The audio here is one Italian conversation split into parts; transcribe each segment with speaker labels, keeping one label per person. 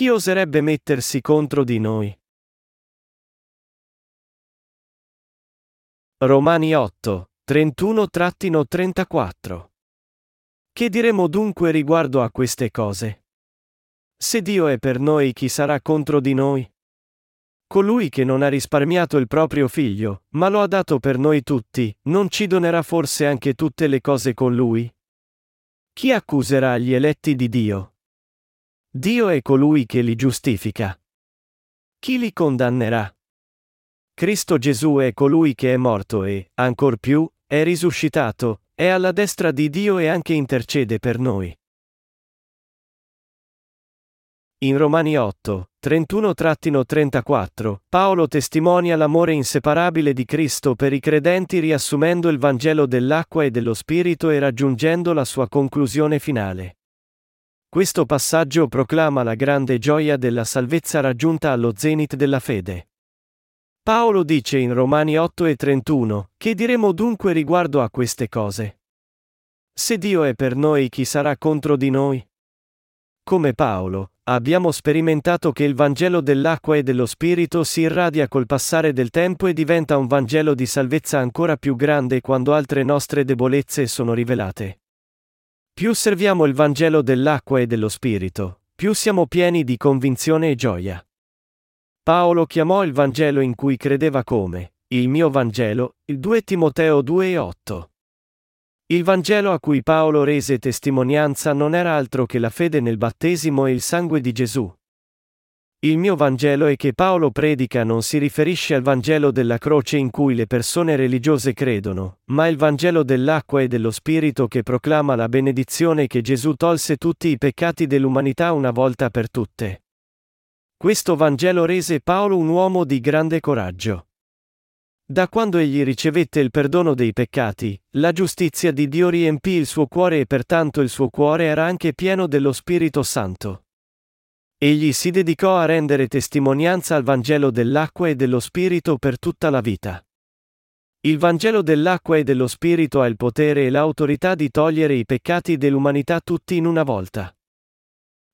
Speaker 1: Chi oserebbe mettersi contro di noi? Romani 8, 31-34 Che diremo dunque riguardo a queste cose? Se Dio è per noi chi sarà contro di noi? Colui che non ha risparmiato il proprio figlio, ma lo ha dato per noi tutti, non ci donerà forse anche tutte le cose con lui? Chi accuserà gli eletti di Dio? Dio è colui che li giustifica. Chi li condannerà? Cristo Gesù è colui che è morto e, ancor più, è risuscitato, è alla destra di Dio e anche intercede per noi. In Romani 8, 31-34, Paolo testimonia l'amore inseparabile di Cristo per i credenti riassumendo il Vangelo dell'acqua e dello Spirito e raggiungendo la sua conclusione finale. Questo passaggio proclama la grande gioia della salvezza raggiunta allo zenit della fede. Paolo dice in Romani 8 e 31, che diremo dunque riguardo a queste cose? Se Dio è per noi chi sarà contro di noi? Come Paolo, abbiamo sperimentato che il Vangelo dell'acqua e dello Spirito si irradia col passare del tempo e diventa un Vangelo di salvezza ancora più grande quando altre nostre debolezze sono rivelate. Più serviamo il Vangelo dell'acqua e dello Spirito, più siamo pieni di convinzione e gioia. Paolo chiamò il Vangelo in cui credeva come il mio Vangelo, il 2 Timoteo 2 e 8. Il Vangelo a cui Paolo rese testimonianza non era altro che la fede nel battesimo e il sangue di Gesù. Il mio Vangelo è che Paolo predica non si riferisce al Vangelo della croce in cui le persone religiose credono, ma il Vangelo dell'acqua e dello Spirito che proclama la benedizione che Gesù tolse tutti i peccati dell'umanità una volta per tutte. Questo Vangelo rese Paolo un uomo di grande coraggio. Da quando egli ricevette il perdono dei peccati, la giustizia di Dio riempì il suo cuore e pertanto il suo cuore era anche pieno dello Spirito Santo. Egli si dedicò a rendere testimonianza al Vangelo dell'acqua e dello Spirito per tutta la vita. Il Vangelo dell'acqua e dello Spirito ha il potere e l'autorità di togliere i peccati dell'umanità tutti in una volta.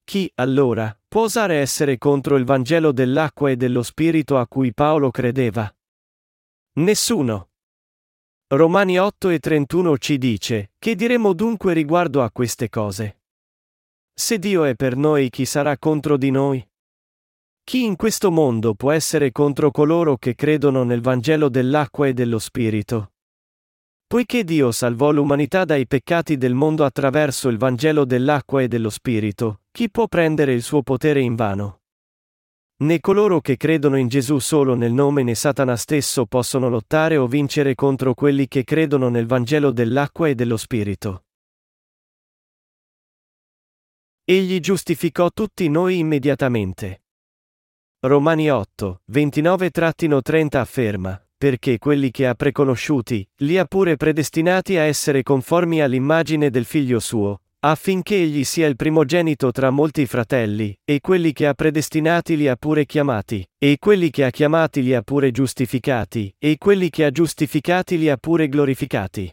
Speaker 1: Chi, allora, può osare essere contro il Vangelo dell'acqua e dello Spirito a cui Paolo credeva? Nessuno. Romani 8 e 31 ci dice, che diremo dunque riguardo a queste cose? Se Dio è per noi chi sarà contro di noi? Chi in questo mondo può essere contro coloro che credono nel Vangelo dell'acqua e dello Spirito? Poiché Dio salvò l'umanità dai peccati del mondo attraverso il Vangelo dell'acqua e dello Spirito, chi può prendere il suo potere in vano? Né coloro che credono in Gesù solo nel nome né Satana stesso possono lottare o vincere contro quelli che credono nel Vangelo dell'acqua e dello Spirito. Egli giustificò tutti noi immediatamente. Romani 8, 29-30 afferma, perché quelli che ha preconosciuti, li ha pure predestinati a essere conformi all'immagine del figlio suo, affinché egli sia il primogenito tra molti fratelli, e quelli che ha predestinati li ha pure chiamati, e quelli che ha chiamati li ha pure giustificati, e quelli che ha giustificati li ha pure glorificati.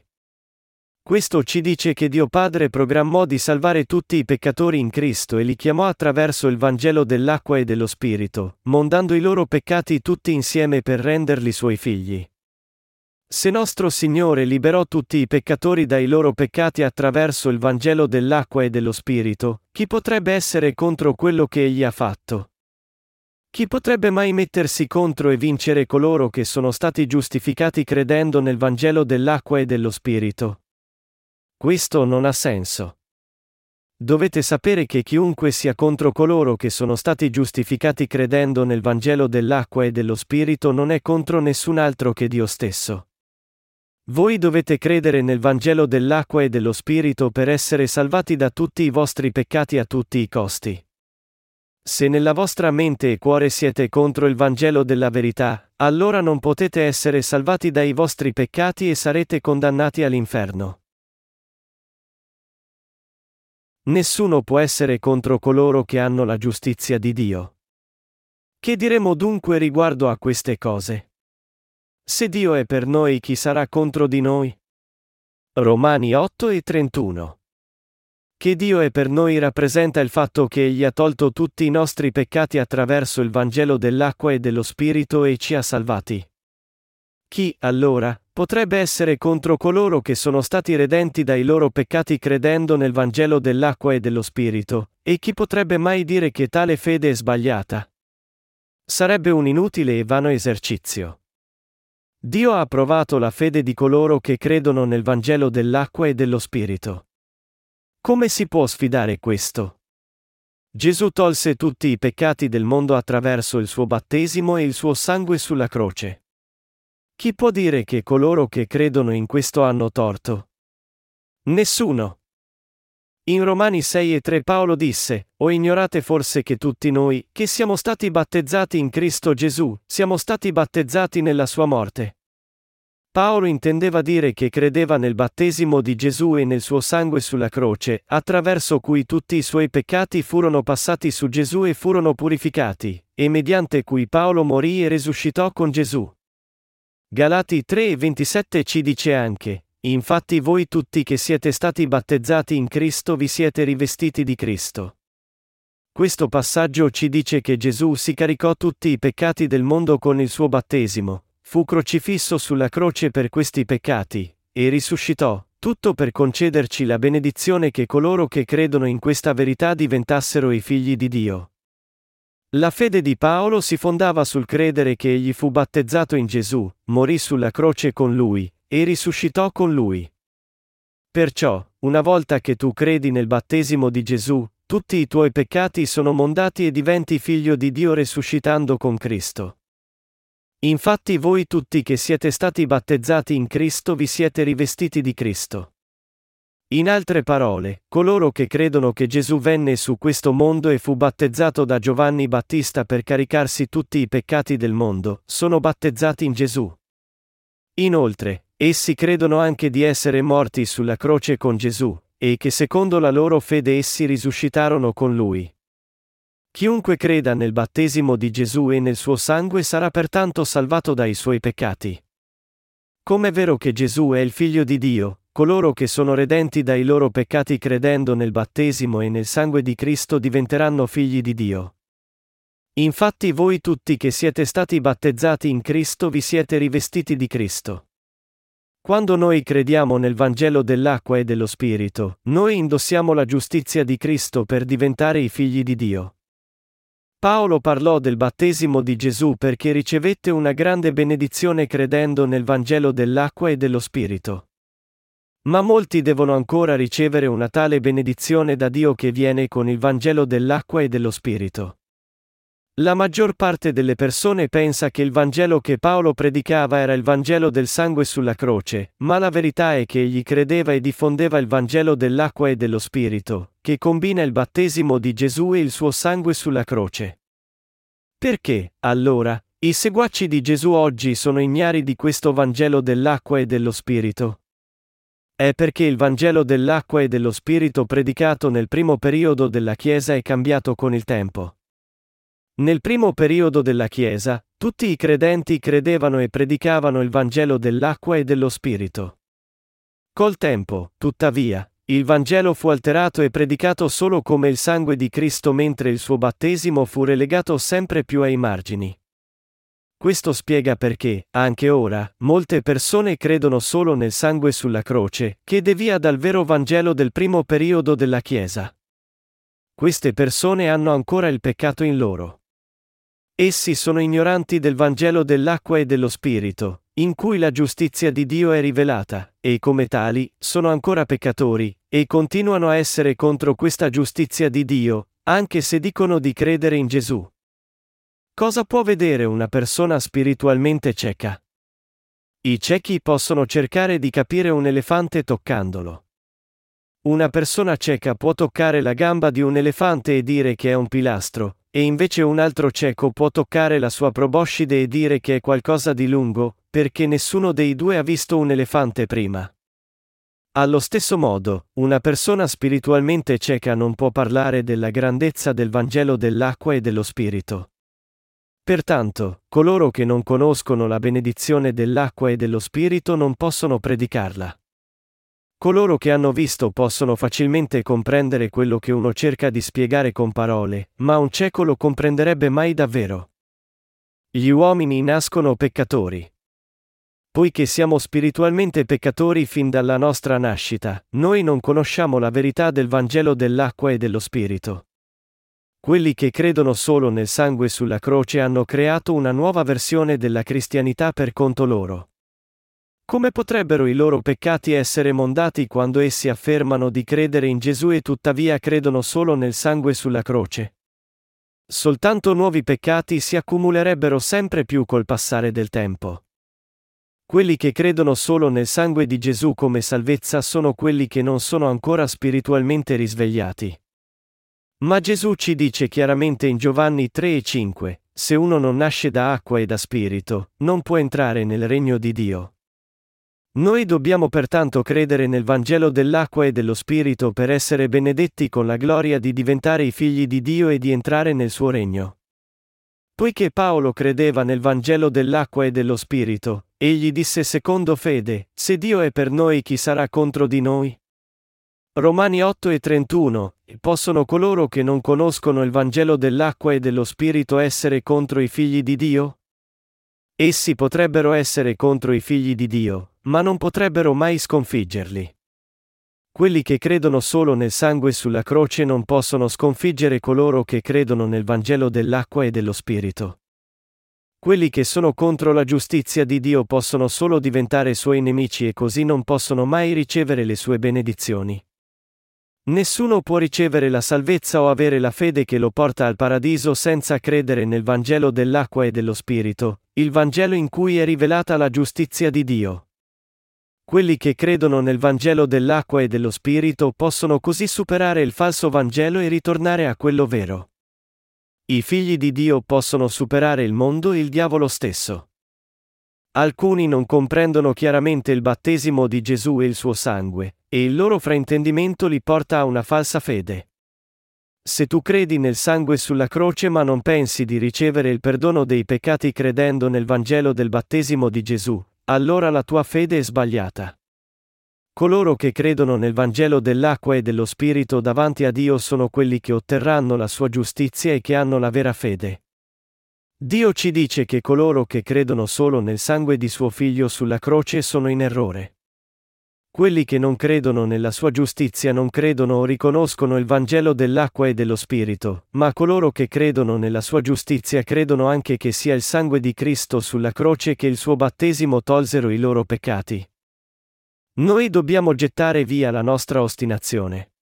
Speaker 1: Questo ci dice che Dio Padre programmò di salvare tutti i peccatori in Cristo e li chiamò attraverso il Vangelo dell'acqua e dello Spirito, mondando i loro peccati tutti insieme per renderli suoi figli. Se nostro Signore liberò tutti i peccatori dai loro peccati attraverso il Vangelo dell'acqua e dello Spirito, chi potrebbe essere contro quello che egli ha fatto? Chi potrebbe mai mettersi contro e vincere coloro che sono stati giustificati credendo nel Vangelo dell'acqua e dello Spirito? Questo non ha senso. Dovete sapere che chiunque sia contro coloro che sono stati giustificati credendo nel Vangelo dell'acqua e dello Spirito non è contro nessun altro che Dio stesso. Voi dovete credere nel Vangelo dell'acqua e dello Spirito per essere salvati da tutti i vostri peccati a tutti i costi. Se nella vostra mente e cuore siete contro il Vangelo della verità, allora non potete essere salvati dai vostri peccati e sarete condannati all'inferno. Nessuno può essere contro coloro che hanno la giustizia di Dio. Che diremo dunque riguardo a queste cose? Se Dio è per noi chi sarà contro di noi? Romani 8 e 31. che Dio è per noi rappresenta il fatto che Egli ha tolto tutti i nostri peccati attraverso il Vangelo dell'acqua e dello Spirito e ci ha salvati. Chi, allora, potrebbe essere contro coloro che sono stati redenti dai loro peccati credendo nel Vangelo dell'acqua e dello Spirito, e chi potrebbe mai dire che tale fede è sbagliata? Sarebbe un inutile e vano esercizio. Dio ha approvato la fede di coloro che credono nel Vangelo dell'acqua e dello Spirito. Come si può sfidare questo? Gesù tolse tutti i peccati del mondo attraverso il suo battesimo e il suo sangue sulla croce. Chi può dire che coloro che credono in questo hanno torto? Nessuno. In Romani 6 e 3 Paolo disse, O ignorate forse che tutti noi, che siamo stati battezzati in Cristo Gesù, siamo stati battezzati nella sua morte. Paolo intendeva dire che credeva nel battesimo di Gesù e nel suo sangue sulla croce, attraverso cui tutti i suoi peccati furono passati su Gesù e furono purificati, e mediante cui Paolo morì e risuscitò con Gesù. Galati 3 e 27 ci dice anche, Infatti voi tutti che siete stati battezzati in Cristo vi siete rivestiti di Cristo. Questo passaggio ci dice che Gesù si caricò tutti i peccati del mondo con il suo battesimo, fu crocifisso sulla croce per questi peccati, e risuscitò, tutto per concederci la benedizione che coloro che credono in questa verità diventassero i figli di Dio. La fede di Paolo si fondava sul credere che egli fu battezzato in Gesù, morì sulla croce con lui, e risuscitò con lui. Perciò, una volta che tu credi nel battesimo di Gesù, tutti i tuoi peccati sono mondati e diventi figlio di Dio risuscitando con Cristo. Infatti voi tutti che siete stati battezzati in Cristo vi siete rivestiti di Cristo. In altre parole, coloro che credono che Gesù venne su questo mondo e fu battezzato da Giovanni Battista per caricarsi tutti i peccati del mondo, sono battezzati in Gesù. Inoltre, Essi credono anche di essere morti sulla croce con Gesù, e che secondo la loro fede essi risuscitarono con lui. Chiunque creda nel battesimo di Gesù e nel suo sangue sarà pertanto salvato dai suoi peccati. Come è vero che Gesù è il figlio di Dio, coloro che sono redenti dai loro peccati credendo nel battesimo e nel sangue di Cristo diventeranno figli di Dio. Infatti voi tutti che siete stati battezzati in Cristo vi siete rivestiti di Cristo. Quando noi crediamo nel Vangelo dell'acqua e dello Spirito, noi indossiamo la giustizia di Cristo per diventare i figli di Dio. Paolo parlò del battesimo di Gesù perché ricevette una grande benedizione credendo nel Vangelo dell'acqua e dello Spirito. Ma molti devono ancora ricevere una tale benedizione da Dio che viene con il Vangelo dell'acqua e dello Spirito. La maggior parte delle persone pensa che il Vangelo che Paolo predicava era il Vangelo del sangue sulla croce, ma la verità è che egli credeva e diffondeva il Vangelo dell'acqua e dello Spirito, che combina il battesimo di Gesù e il suo sangue sulla croce. Perché, allora, i seguaci di Gesù oggi sono ignari di questo Vangelo dell'acqua e dello Spirito? È perché il Vangelo dell'acqua e dello Spirito predicato nel primo periodo della Chiesa è cambiato con il tempo. Nel primo periodo della Chiesa, tutti i credenti credevano e predicavano il Vangelo dell'acqua e dello Spirito. Col tempo, tuttavia, il Vangelo fu alterato e predicato solo come il sangue di Cristo mentre il suo battesimo fu relegato sempre più ai margini. Questo spiega perché, anche ora, molte persone credono solo nel sangue sulla croce, che devia dal vero Vangelo del primo periodo della Chiesa. Queste persone hanno ancora il peccato in loro. Essi sono ignoranti del Vangelo dell'acqua e dello Spirito, in cui la giustizia di Dio è rivelata, e come tali, sono ancora peccatori, e continuano a essere contro questa giustizia di Dio, anche se dicono di credere in Gesù. Cosa può vedere una persona spiritualmente cieca? I ciechi possono cercare di capire un elefante toccandolo. Una persona cieca può toccare la gamba di un elefante e dire che è un pilastro, e invece un altro cieco può toccare la sua proboscide e dire che è qualcosa di lungo, perché nessuno dei due ha visto un elefante prima. Allo stesso modo, una persona spiritualmente cieca non può parlare della grandezza del Vangelo dell'acqua e dello Spirito. Pertanto, coloro che non conoscono la benedizione dell'acqua e dello Spirito non possono predicarla. Coloro che hanno visto possono facilmente comprendere quello che uno cerca di spiegare con parole, ma un cieco lo comprenderebbe mai davvero. Gli uomini nascono peccatori. Poiché siamo spiritualmente peccatori fin dalla nostra nascita, noi non conosciamo la verità del Vangelo dell'acqua e dello Spirito. Quelli che credono solo nel sangue sulla croce hanno creato una nuova versione della cristianità per conto loro. Come potrebbero i loro peccati essere mondati quando essi affermano di credere in Gesù e tuttavia credono solo nel sangue sulla croce? Soltanto nuovi peccati si accumulerebbero sempre più col passare del tempo. Quelli che credono solo nel sangue di Gesù come salvezza sono quelli che non sono ancora spiritualmente risvegliati. Ma Gesù ci dice chiaramente in Giovanni 3 e 5, se uno non nasce da acqua e da spirito, non può entrare nel regno di Dio. Noi dobbiamo pertanto credere nel Vangelo dell'acqua e dello Spirito per essere benedetti con la gloria di diventare i figli di Dio e di entrare nel suo regno. Poiché Paolo credeva nel Vangelo dell'acqua e dello Spirito, egli disse secondo fede, se Dio è per noi chi sarà contro di noi? Romani 8 e 31, possono coloro che non conoscono il Vangelo dell'acqua e dello Spirito essere contro i figli di Dio? Essi potrebbero essere contro i figli di Dio, ma non potrebbero mai sconfiggerli. Quelli che credono solo nel sangue sulla croce non possono sconfiggere coloro che credono nel Vangelo dell'acqua e dello Spirito. Quelli che sono contro la giustizia di Dio possono solo diventare suoi nemici e così non possono mai ricevere le sue benedizioni. Nessuno può ricevere la salvezza o avere la fede che lo porta al paradiso senza credere nel Vangelo dell'acqua e dello Spirito, il Vangelo in cui è rivelata la giustizia di Dio. Quelli che credono nel Vangelo dell'acqua e dello Spirito possono così superare il falso Vangelo e ritornare a quello vero. I figli di Dio possono superare il mondo e il diavolo stesso. Alcuni non comprendono chiaramente il battesimo di Gesù e il suo sangue, e il loro fraintendimento li porta a una falsa fede. Se tu credi nel sangue sulla croce ma non pensi di ricevere il perdono dei peccati credendo nel Vangelo del battesimo di Gesù, allora la tua fede è sbagliata. Coloro che credono nel Vangelo dell'acqua e dello Spirito davanti a Dio sono quelli che otterranno la sua giustizia e che hanno la vera fede. Dio ci dice che coloro che credono solo nel sangue di suo figlio sulla croce sono in errore. Quelli che non credono nella sua giustizia non credono o riconoscono il Vangelo dell'acqua e dello Spirito, ma coloro che credono nella sua giustizia credono anche che sia il sangue di Cristo sulla croce che il suo battesimo tolsero i loro peccati. Noi dobbiamo gettare via la nostra ostinazione.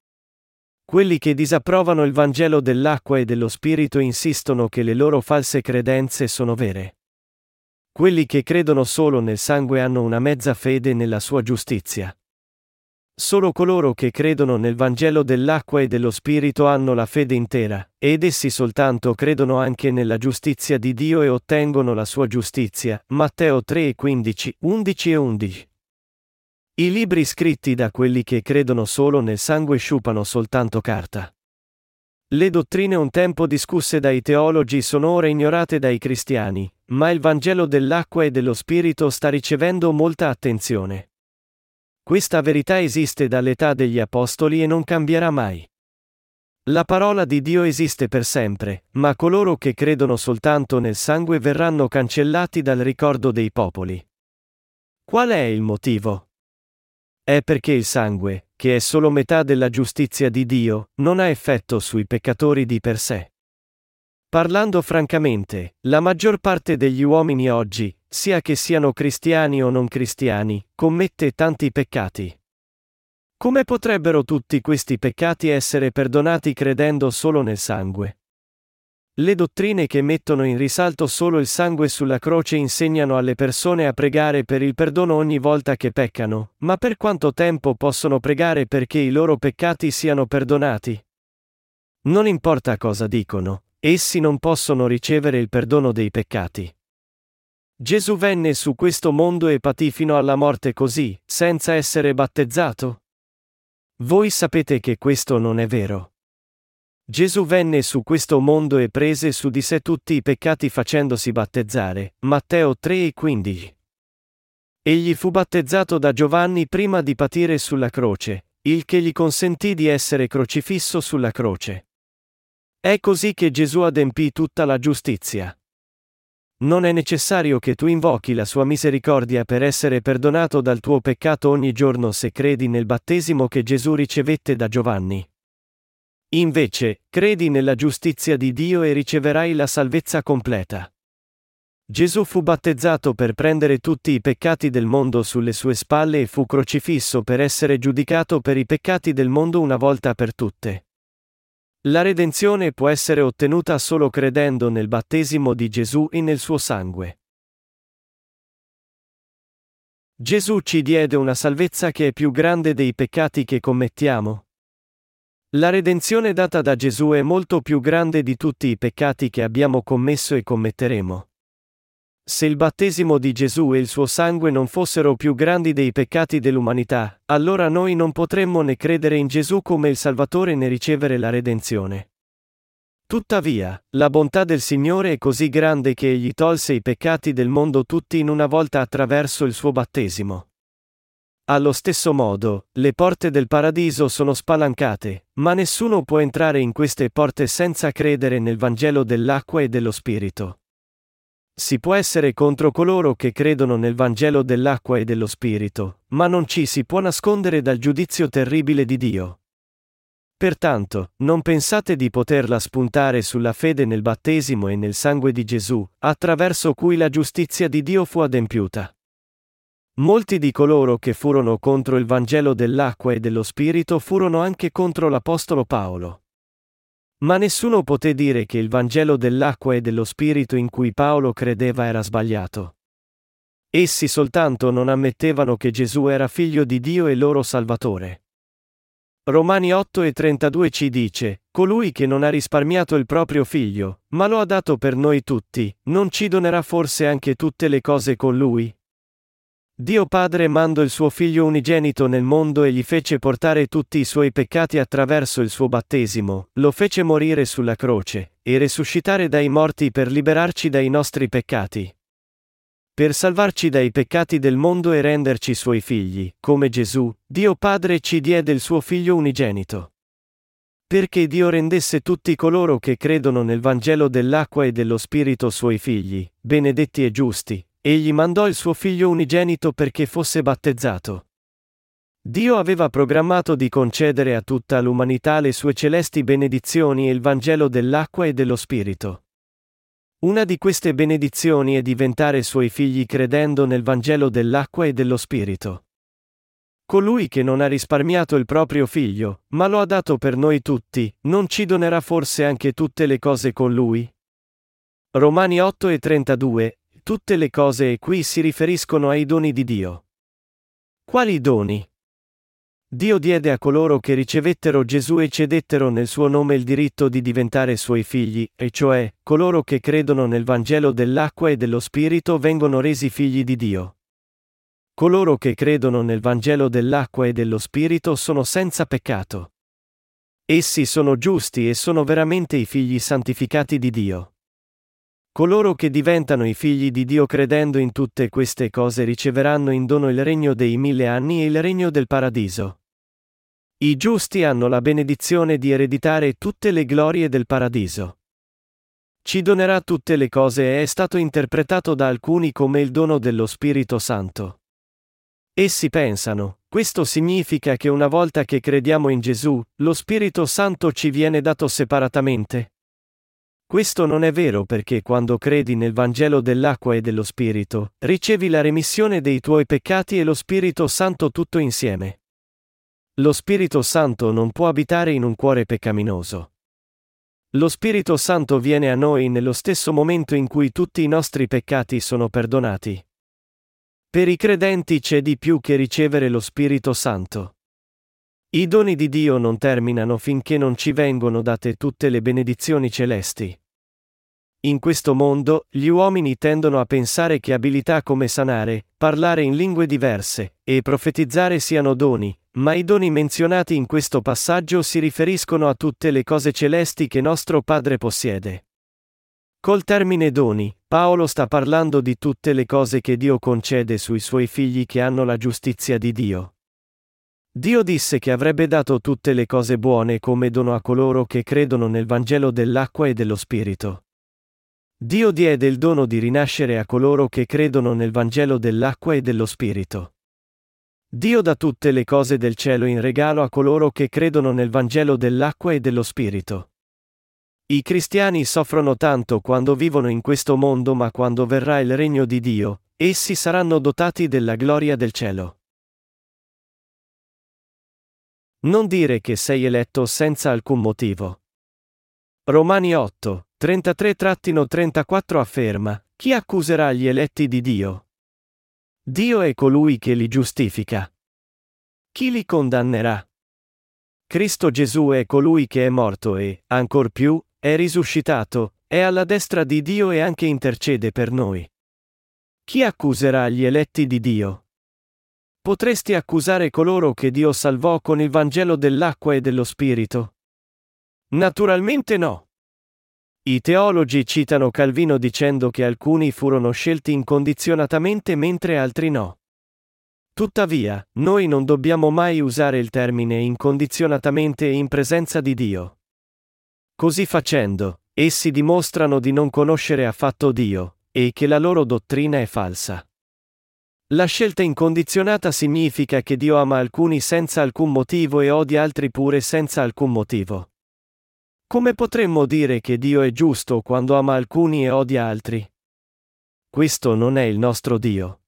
Speaker 1: Quelli che disapprovano il Vangelo dell'acqua e dello Spirito insistono che le loro false credenze sono vere. Quelli che credono solo nel sangue hanno una mezza fede nella sua giustizia. Solo coloro che credono nel Vangelo dell'acqua e dello Spirito hanno la fede intera, ed essi soltanto credono anche nella giustizia di Dio e ottengono la sua giustizia. Matteo 3 15, 11 e 11. I libri scritti da quelli che credono solo nel sangue sciupano soltanto carta. Le dottrine un tempo discusse dai teologi sono ora ignorate dai cristiani, ma il Vangelo dell'acqua e dello Spirito sta ricevendo molta attenzione. Questa verità esiste dall'età degli Apostoli e non cambierà mai. La parola di Dio esiste per sempre, ma coloro che credono soltanto nel sangue verranno cancellati dal ricordo dei popoli. Qual è il motivo? È perché il sangue, che è solo metà della giustizia di Dio, non ha effetto sui peccatori di per sé. Parlando francamente, la maggior parte degli uomini oggi, sia che siano cristiani o non cristiani, commette tanti peccati. Come potrebbero tutti questi peccati essere perdonati credendo solo nel sangue? Le dottrine che mettono in risalto solo il sangue sulla croce insegnano alle persone a pregare per il perdono ogni volta che peccano, ma per quanto tempo possono pregare perché i loro peccati siano perdonati? Non importa cosa dicono, essi non possono ricevere il perdono dei peccati. Gesù venne su questo mondo e patì fino alla morte così, senza essere battezzato? Voi sapete che questo non è vero. Gesù venne su questo mondo e prese su di sé tutti i peccati facendosi battezzare. Matteo 3 e 15. Egli fu battezzato da Giovanni prima di patire sulla croce, il che gli consentì di essere crocifisso sulla croce. È così che Gesù adempì tutta la giustizia. Non è necessario che tu invochi la sua misericordia per essere perdonato dal tuo peccato ogni giorno se credi nel battesimo che Gesù ricevette da Giovanni. Invece, credi nella giustizia di Dio e riceverai la salvezza completa. Gesù fu battezzato per prendere tutti i peccati del mondo sulle sue spalle e fu crocifisso per essere giudicato per i peccati del mondo una volta per tutte. La redenzione può essere ottenuta solo credendo nel battesimo di Gesù e nel suo sangue. Gesù ci diede una salvezza che è più grande dei peccati che commettiamo. La redenzione data da Gesù è molto più grande di tutti i peccati che abbiamo commesso e commetteremo. Se il battesimo di Gesù e il suo sangue non fossero più grandi dei peccati dell'umanità, allora noi non potremmo né credere in Gesù come il Salvatore né ricevere la redenzione. Tuttavia, la bontà del Signore è così grande che egli tolse i peccati del mondo tutti in una volta attraverso il suo battesimo. Allo stesso modo, le porte del paradiso sono spalancate, ma nessuno può entrare in queste porte senza credere nel Vangelo dell'acqua e dello Spirito. Si può essere contro coloro che credono nel Vangelo dell'acqua e dello Spirito, ma non ci si può nascondere dal giudizio terribile di Dio. Pertanto, non pensate di poterla spuntare sulla fede nel battesimo e nel sangue di Gesù, attraverso cui la giustizia di Dio fu adempiuta. Molti di coloro che furono contro il Vangelo dell'acqua e dello Spirito furono anche contro l'Apostolo Paolo. Ma nessuno poté dire che il Vangelo dell'acqua e dello Spirito in cui Paolo credeva era sbagliato. Essi soltanto non ammettevano che Gesù era figlio di Dio e loro Salvatore. Romani 8 e 32 ci dice, Colui che non ha risparmiato il proprio figlio, ma lo ha dato per noi tutti, non ci donerà forse anche tutte le cose con lui? Dio Padre mandò il suo Figlio unigenito nel mondo e gli fece portare tutti i suoi peccati attraverso il suo battesimo, lo fece morire sulla croce, e resuscitare dai morti per liberarci dai nostri peccati. Per salvarci dai peccati del mondo e renderci suoi figli, come Gesù, Dio Padre ci diede il suo Figlio unigenito. Perché Dio rendesse tutti coloro che credono nel Vangelo dell'acqua e dello Spirito suoi figli, benedetti e giusti, Egli mandò il suo figlio unigenito perché fosse battezzato. Dio aveva programmato di concedere a tutta l'umanità le sue celesti benedizioni e il Vangelo dell'acqua e dello Spirito. Una di queste benedizioni è diventare suoi figli credendo nel Vangelo dell'acqua e dello Spirito. Colui che non ha risparmiato il proprio figlio, ma lo ha dato per noi tutti, non ci donerà forse anche tutte le cose con lui? Romani 8 e 32, Tutte le cose qui si riferiscono ai doni di Dio. Quali doni? Dio diede a coloro che ricevettero Gesù e cedettero nel suo nome il diritto di diventare suoi figli, e cioè, coloro che credono nel Vangelo dell'acqua e dello Spirito vengono resi figli di Dio. Coloro che credono nel Vangelo dell'acqua e dello Spirito sono senza peccato. Essi sono giusti e sono veramente i figli santificati di Dio. Coloro che diventano i figli di Dio credendo in tutte queste cose riceveranno in dono il regno dei mille anni e il regno del paradiso. I giusti hanno la benedizione di ereditare tutte le glorie del paradiso. Ci donerà tutte le cose e è stato interpretato da alcuni come il dono dello Spirito Santo. Essi pensano, questo significa che una volta che crediamo in Gesù, lo Spirito Santo ci viene dato separatamente? Questo non è vero perché quando credi nel Vangelo dell'acqua e dello Spirito, ricevi la remissione dei tuoi peccati e lo Spirito Santo tutto insieme. Lo Spirito Santo non può abitare in un cuore peccaminoso. Lo Spirito Santo viene a noi nello stesso momento in cui tutti i nostri peccati sono perdonati. Per i credenti c'è di più che ricevere lo Spirito Santo. I doni di Dio non terminano finché non ci vengono date tutte le benedizioni celesti. In questo mondo, gli uomini tendono a pensare che abilità come sanare, parlare in lingue diverse e profetizzare siano doni, ma i doni menzionati in questo passaggio si riferiscono a tutte le cose celesti che nostro Padre possiede. Col termine doni, Paolo sta parlando di tutte le cose che Dio concede sui suoi figli che hanno la giustizia di Dio. Dio disse che avrebbe dato tutte le cose buone come dono a coloro che credono nel Vangelo dell'acqua e dello Spirito. Dio diede il dono di rinascere a coloro che credono nel Vangelo dell'acqua e dello Spirito. Dio dà tutte le cose del cielo in regalo a coloro che credono nel Vangelo dell'acqua e dello Spirito. I cristiani soffrono tanto quando vivono in questo mondo ma quando verrà il regno di Dio, essi saranno dotati della gloria del cielo. Non dire che sei eletto senza alcun motivo. Romani 8, 33-34 afferma, chi accuserà gli eletti di Dio? Dio è colui che li giustifica. Chi li condannerà? Cristo Gesù è colui che è morto e, ancor più, è risuscitato, è alla destra di Dio e anche intercede per noi. Chi accuserà gli eletti di Dio? Potresti accusare coloro che Dio salvò con il Vangelo dell'acqua e dello Spirito? Naturalmente no. I teologi citano Calvino dicendo che alcuni furono scelti incondizionatamente mentre altri no. Tuttavia, noi non dobbiamo mai usare il termine incondizionatamente in presenza di Dio. Così facendo, essi dimostrano di non conoscere affatto Dio, e che la loro dottrina è falsa. La scelta incondizionata significa che Dio ama alcuni senza alcun motivo e odia altri pure senza alcun motivo. Come potremmo dire che Dio è giusto quando ama alcuni e odia altri? Questo non è il nostro Dio.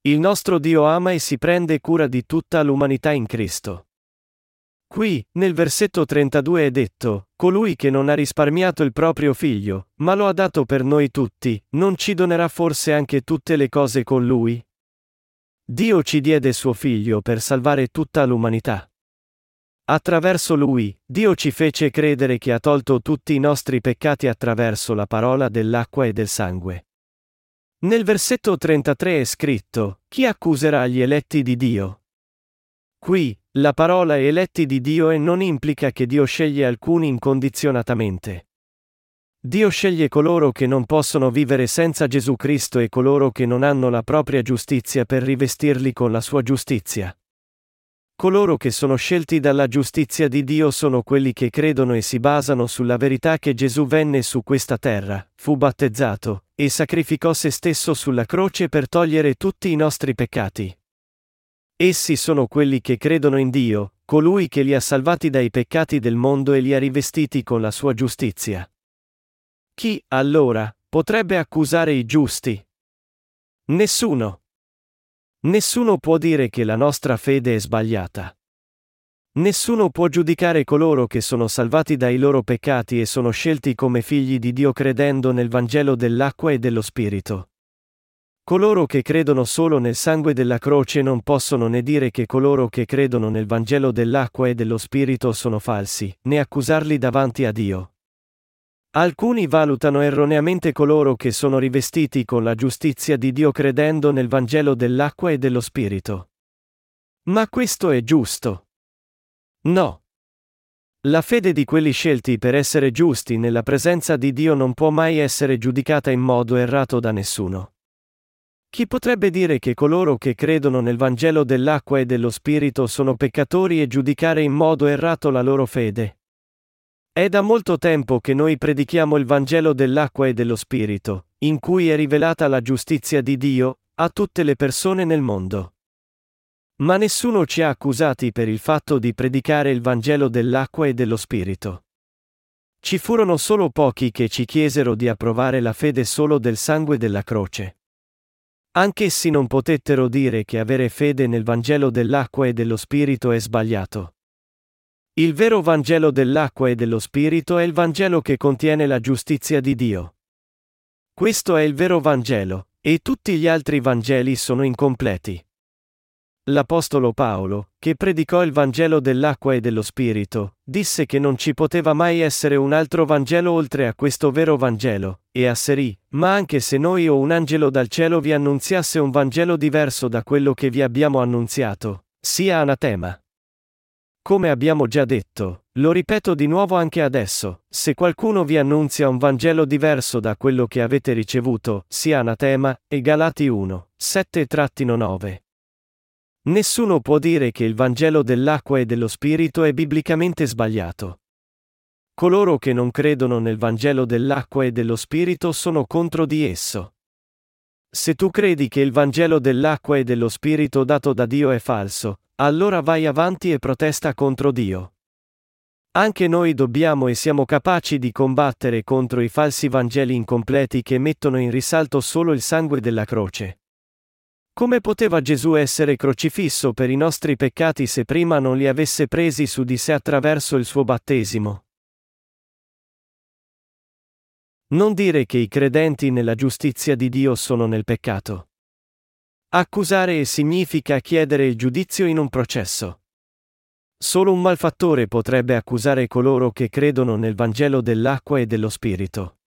Speaker 1: Il nostro Dio ama e si prende cura di tutta l'umanità in Cristo. Qui, nel versetto 32 è detto, colui che non ha risparmiato il proprio figlio, ma lo ha dato per noi tutti, non ci donerà forse anche tutte le cose con lui? Dio ci diede suo figlio per salvare tutta l'umanità. Attraverso lui, Dio ci fece credere che ha tolto tutti i nostri peccati attraverso la parola dell'acqua e del sangue. Nel versetto 33 è scritto, chi accuserà gli eletti di Dio? Qui, la parola eletti di Dio e non implica che Dio sceglie alcuni incondizionatamente. Dio sceglie coloro che non possono vivere senza Gesù Cristo e coloro che non hanno la propria giustizia per rivestirli con la sua giustizia. Coloro che sono scelti dalla giustizia di Dio sono quelli che credono e si basano sulla verità che Gesù venne su questa terra, fu battezzato, e sacrificò se stesso sulla croce per togliere tutti i nostri peccati. Essi sono quelli che credono in Dio, colui che li ha salvati dai peccati del mondo e li ha rivestiti con la sua giustizia. Chi, allora, potrebbe accusare i giusti? Nessuno. Nessuno può dire che la nostra fede è sbagliata. Nessuno può giudicare coloro che sono salvati dai loro peccati e sono scelti come figli di Dio credendo nel Vangelo dell'acqua e dello Spirito. Coloro che credono solo nel sangue della croce non possono né dire che coloro che credono nel Vangelo dell'acqua e dello Spirito sono falsi, né accusarli davanti a Dio. Alcuni valutano erroneamente coloro che sono rivestiti con la giustizia di Dio credendo nel Vangelo dell'acqua e dello Spirito. Ma questo è giusto? No. La fede di quelli scelti per essere giusti nella presenza di Dio non può mai essere giudicata in modo errato da nessuno. Chi potrebbe dire che coloro che credono nel Vangelo dell'acqua e dello Spirito sono peccatori e giudicare in modo errato la loro fede? È da molto tempo che noi predichiamo il Vangelo dell'acqua e dello Spirito, in cui è rivelata la giustizia di Dio, a tutte le persone nel mondo. Ma nessuno ci ha accusati per il fatto di predicare il Vangelo dell'acqua e dello Spirito. Ci furono solo pochi che ci chiesero di approvare la fede solo del sangue della croce. Anch'essi non potettero dire che avere fede nel Vangelo dell'acqua e dello Spirito è sbagliato. Il vero Vangelo dell'acqua e dello Spirito è il Vangelo che contiene la giustizia di Dio. Questo è il vero Vangelo, e tutti gli altri Vangeli sono incompleti. L'Apostolo Paolo, che predicò il Vangelo dell'acqua e dello Spirito, disse che non ci poteva mai essere un altro Vangelo oltre a questo vero Vangelo, e asserì, ma anche se noi o un angelo dal cielo vi annunziasse un Vangelo diverso da quello che vi abbiamo annunziato, sia anatema. Come abbiamo già detto, lo ripeto di nuovo anche adesso, se qualcuno vi annunzia un Vangelo diverso da quello che avete ricevuto, sia anatema, e Galati 1, 7-9. Nessuno può dire che il Vangelo dell'acqua e dello Spirito è biblicamente sbagliato. Coloro che non credono nel Vangelo dell'acqua e dello Spirito sono contro di esso. Se tu credi che il Vangelo dell'acqua e dello Spirito dato da Dio è falso, allora vai avanti e protesta contro Dio. Anche noi dobbiamo e siamo capaci di combattere contro i falsi Vangeli incompleti che mettono in risalto solo il sangue della croce. Come poteva Gesù essere crocifisso per i nostri peccati se prima non li avesse presi su di sé attraverso il suo battesimo? Non dire che i credenti nella giustizia di Dio sono nel peccato. Accusare significa chiedere il giudizio in un processo. Solo un malfattore potrebbe accusare coloro che credono nel Vangelo dell'acqua e dello Spirito.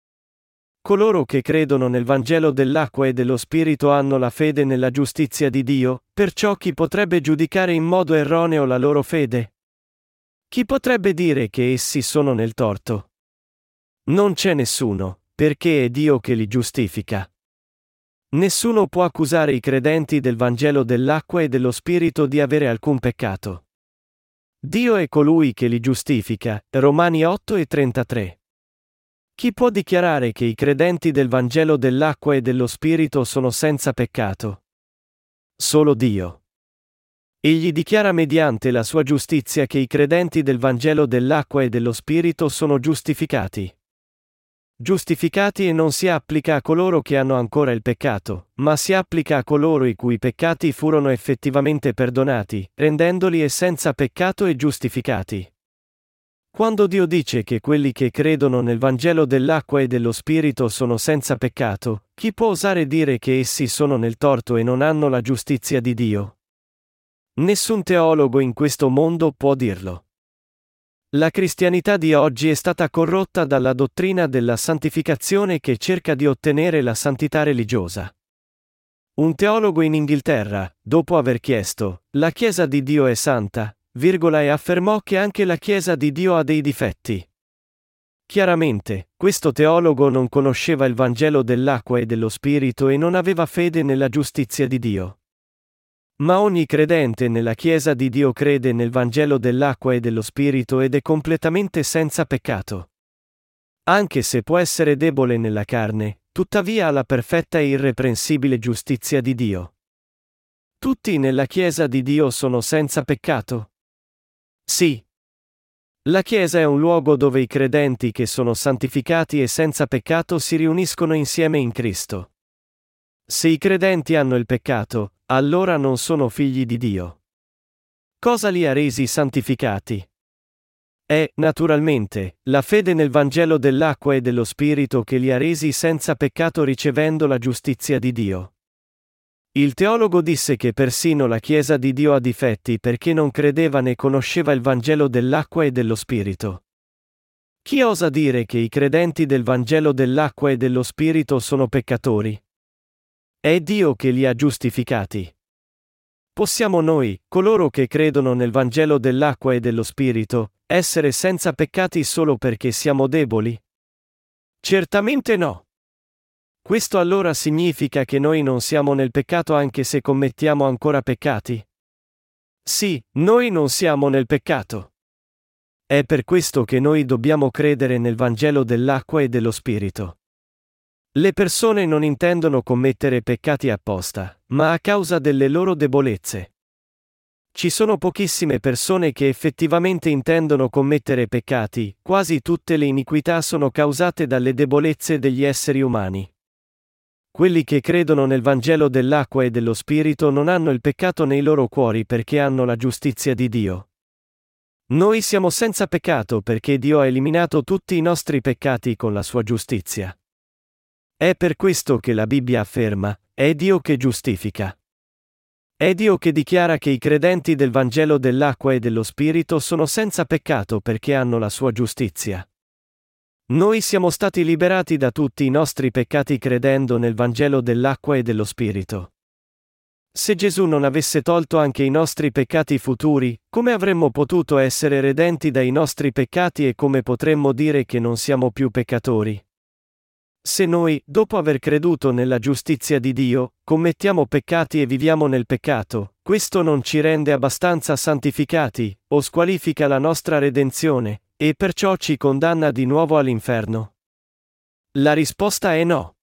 Speaker 1: Coloro che credono nel Vangelo dell'acqua e dello Spirito hanno la fede nella giustizia di Dio, perciò chi potrebbe giudicare in modo erroneo la loro fede? Chi potrebbe dire che essi sono nel torto? Non c'è nessuno, perché è Dio che li giustifica. Nessuno può accusare i credenti del Vangelo dell'acqua e dello Spirito di avere alcun peccato. Dio è colui che li giustifica. Romani 8 e 33. Chi può dichiarare che i credenti del Vangelo dell'acqua e dello Spirito sono senza peccato? Solo Dio. Egli dichiara mediante la sua giustizia che i credenti del Vangelo dell'acqua e dello Spirito sono giustificati. Giustificati e non si applica a coloro che hanno ancora il peccato, ma si applica a coloro i cui peccati furono effettivamente perdonati, rendendoli senza peccato e giustificati. Quando Dio dice che quelli che credono nel Vangelo dell'acqua e dello Spirito sono senza peccato, chi può osare dire che essi sono nel torto e non hanno la giustizia di Dio? Nessun teologo in questo mondo può dirlo. La cristianità di oggi è stata corrotta dalla dottrina della santificazione che cerca di ottenere la santità religiosa. Un teologo in Inghilterra, dopo aver chiesto, la Chiesa di Dio è santa, virgola, e affermò che anche la Chiesa di Dio ha dei difetti. Chiaramente, questo teologo non conosceva il Vangelo dell'acqua e dello Spirito e non aveva fede nella giustizia di Dio. Ma ogni credente nella Chiesa di Dio crede nel Vangelo dell'acqua e dello Spirito ed è completamente senza peccato. Anche se può essere debole nella carne, tuttavia ha la perfetta e irreprensibile giustizia di Dio. Tutti nella Chiesa di Dio sono senza peccato? Sì. La Chiesa è un luogo dove i credenti che sono santificati e senza peccato si riuniscono insieme in Cristo. Se i credenti hanno il peccato, allora non sono figli di Dio. Cosa li ha resi santificati? È, naturalmente, la fede nel Vangelo dell'acqua e dello Spirito che li ha resi senza peccato ricevendo la giustizia di Dio. Il teologo disse che persino la Chiesa di Dio ha difetti perché non credeva né conosceva il Vangelo dell'acqua e dello Spirito. Chi osa dire che i credenti del Vangelo dell'acqua e dello Spirito sono peccatori? È Dio che li ha giustificati. Possiamo noi, coloro che credono nel Vangelo dell'acqua e dello Spirito, essere senza peccati solo perché siamo deboli? Certamente no. Questo allora significa che noi non siamo nel peccato anche se commettiamo ancora peccati? Sì, noi non siamo nel peccato. È per questo che noi dobbiamo credere nel Vangelo dell'acqua e dello Spirito. Le persone non intendono commettere peccati apposta, ma a causa delle loro debolezze. Ci sono pochissime persone che effettivamente intendono commettere peccati, quasi tutte le iniquità sono causate dalle debolezze degli esseri umani. Quelli che credono nel Vangelo dell'acqua e dello Spirito non hanno il peccato nei loro cuori perché hanno la giustizia di Dio. Noi siamo senza peccato perché Dio ha eliminato tutti i nostri peccati con la sua giustizia. È per questo che la Bibbia afferma, è Dio che giustifica. È Dio che dichiara che i credenti del Vangelo dell'acqua e dello Spirito sono senza peccato perché hanno la sua giustizia. Noi siamo stati liberati da tutti i nostri peccati credendo nel Vangelo dell'acqua e dello Spirito. Se Gesù non avesse tolto anche i nostri peccati futuri, come avremmo potuto essere redenti dai nostri peccati e come potremmo dire che non siamo più peccatori? Se noi, dopo aver creduto nella giustizia di Dio, commettiamo peccati e viviamo nel peccato, questo non ci rende abbastanza santificati, o squalifica la nostra redenzione, e perciò ci condanna di nuovo all'inferno? La risposta è no.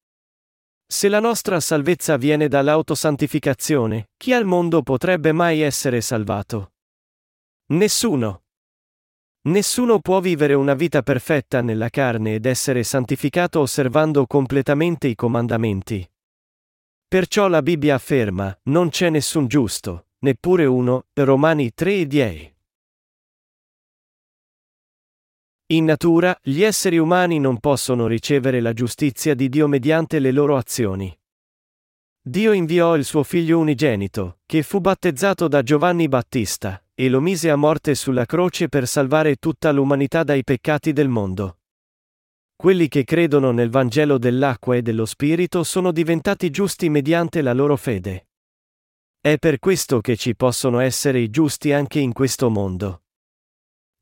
Speaker 1: Se la nostra salvezza viene dall'autosantificazione, chi al mondo potrebbe mai essere salvato? Nessuno. Nessuno può vivere una vita perfetta nella carne ed essere santificato osservando completamente i comandamenti. Perciò la Bibbia afferma, non c'è nessun giusto, neppure uno, Romani 3 e 10. In natura, gli esseri umani non possono ricevere la giustizia di Dio mediante le loro azioni. Dio inviò il suo figlio unigenito, che fu battezzato da Giovanni Battista, e lo mise a morte sulla croce per salvare tutta l'umanità dai peccati del mondo. Quelli che credono nel Vangelo dell'acqua e dello Spirito sono diventati giusti mediante la loro fede. È per questo che ci possono essere i giusti anche in questo mondo.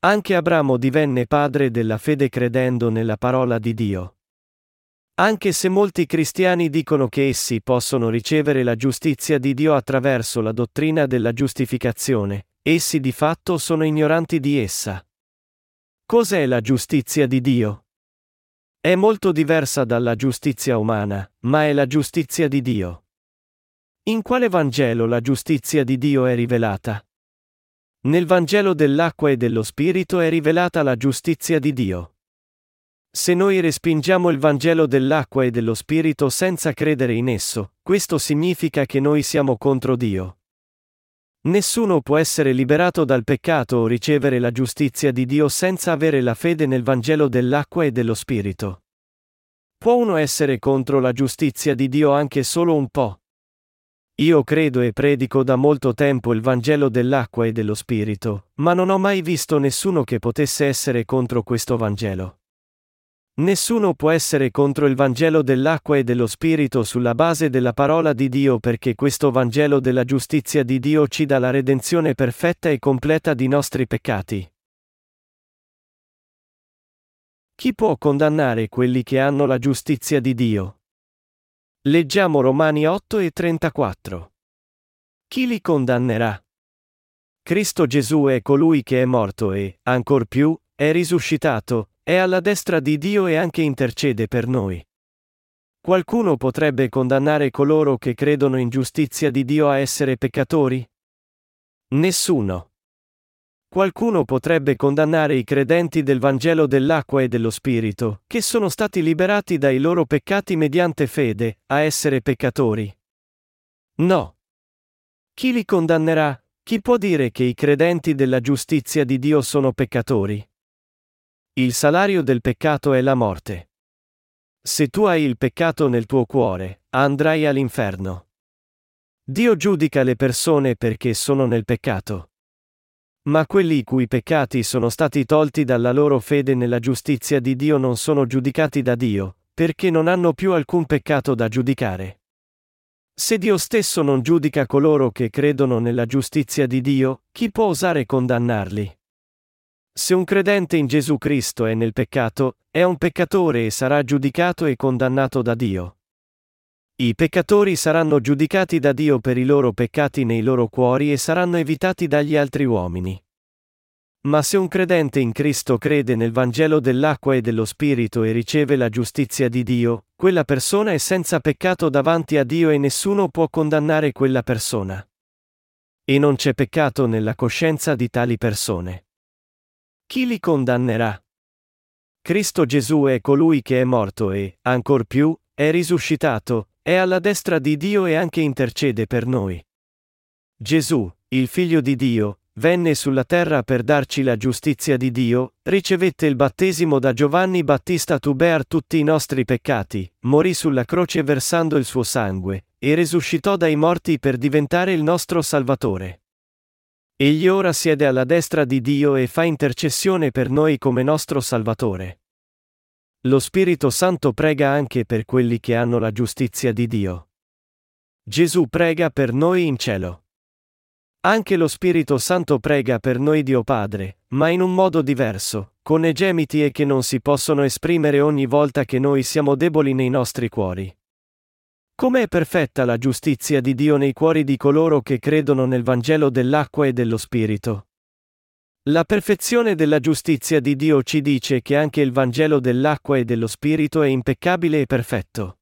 Speaker 1: Anche Abramo divenne padre della fede credendo nella parola di Dio. Anche se molti cristiani dicono che essi possono ricevere la giustizia di Dio attraverso la dottrina della giustificazione, Essi di fatto sono ignoranti di essa. Cos'è la giustizia di Dio? È molto diversa dalla giustizia umana, ma è la giustizia di Dio. In quale Vangelo la giustizia di Dio è rivelata? Nel Vangelo dell'acqua e dello Spirito è rivelata la giustizia di Dio. Se noi respingiamo il Vangelo dell'acqua e dello Spirito senza credere in esso, questo significa che noi siamo contro Dio. Nessuno può essere liberato dal peccato o ricevere la giustizia di Dio senza avere la fede nel Vangelo dell'acqua e dello Spirito. Può uno essere contro la giustizia di Dio anche solo un po'? Io credo e predico da molto tempo il Vangelo dell'acqua e dello Spirito, ma non ho mai visto nessuno che potesse essere contro questo Vangelo. Nessuno può essere contro il Vangelo dell'acqua e dello Spirito sulla base della parola di Dio perché questo Vangelo della giustizia di Dio ci dà la redenzione perfetta e completa di nostri peccati. Chi può condannare quelli che hanno la giustizia di Dio? Leggiamo Romani 8 e 34. Chi li condannerà? Cristo Gesù è colui che è morto e, ancor più, è risuscitato, è alla destra di Dio e anche intercede per noi. Qualcuno potrebbe condannare coloro che credono in giustizia di Dio a essere peccatori? Nessuno. Qualcuno potrebbe condannare i credenti del Vangelo dell'acqua e dello Spirito, che sono stati liberati dai loro peccati mediante fede, a essere peccatori? No. Chi li condannerà? Chi può dire che i credenti della giustizia di Dio sono peccatori? Il salario del peccato è la morte. Se tu hai il peccato nel tuo cuore, andrai all'inferno. Dio giudica le persone perché sono nel peccato. Ma quelli i cui peccati sono stati tolti dalla loro fede nella giustizia di Dio non sono giudicati da Dio, perché non hanno più alcun peccato da giudicare. Se Dio stesso non giudica coloro che credono nella giustizia di Dio, chi può osare condannarli? Se un credente in Gesù Cristo è nel peccato, è un peccatore e sarà giudicato e condannato da Dio. I peccatori saranno giudicati da Dio per i loro peccati nei loro cuori e saranno evitati dagli altri uomini. Ma se un credente in Cristo crede nel Vangelo dell'acqua e dello Spirito e riceve la giustizia di Dio, quella persona è senza peccato davanti a Dio e nessuno può condannare quella persona. E non c'è peccato nella coscienza di tali persone. Chi li condannerà? Cristo Gesù è colui che è morto e, ancor più, è risuscitato, è alla destra di Dio e anche intercede per noi. Gesù, il Figlio di Dio, venne sulla terra per darci la giustizia di Dio, ricevette il battesimo da Giovanni Battista Tuber tutti i nostri peccati, morì sulla croce versando il suo sangue, e risuscitò dai morti per diventare il nostro Salvatore. Egli ora siede alla destra di Dio e fa intercessione per noi come nostro Salvatore. Lo Spirito Santo prega anche per quelli che hanno la giustizia di Dio. Gesù prega per noi in cielo. Anche lo Spirito Santo prega per noi Dio Padre, ma in un modo diverso, con egemiti e che non si possono esprimere ogni volta che noi siamo deboli nei nostri cuori. Come è perfetta la giustizia di Dio nei cuori di coloro che credono nel Vangelo dell'acqua e dello Spirito? La perfezione della giustizia di Dio ci dice che anche il Vangelo dell'acqua e dello Spirito è impeccabile e perfetto.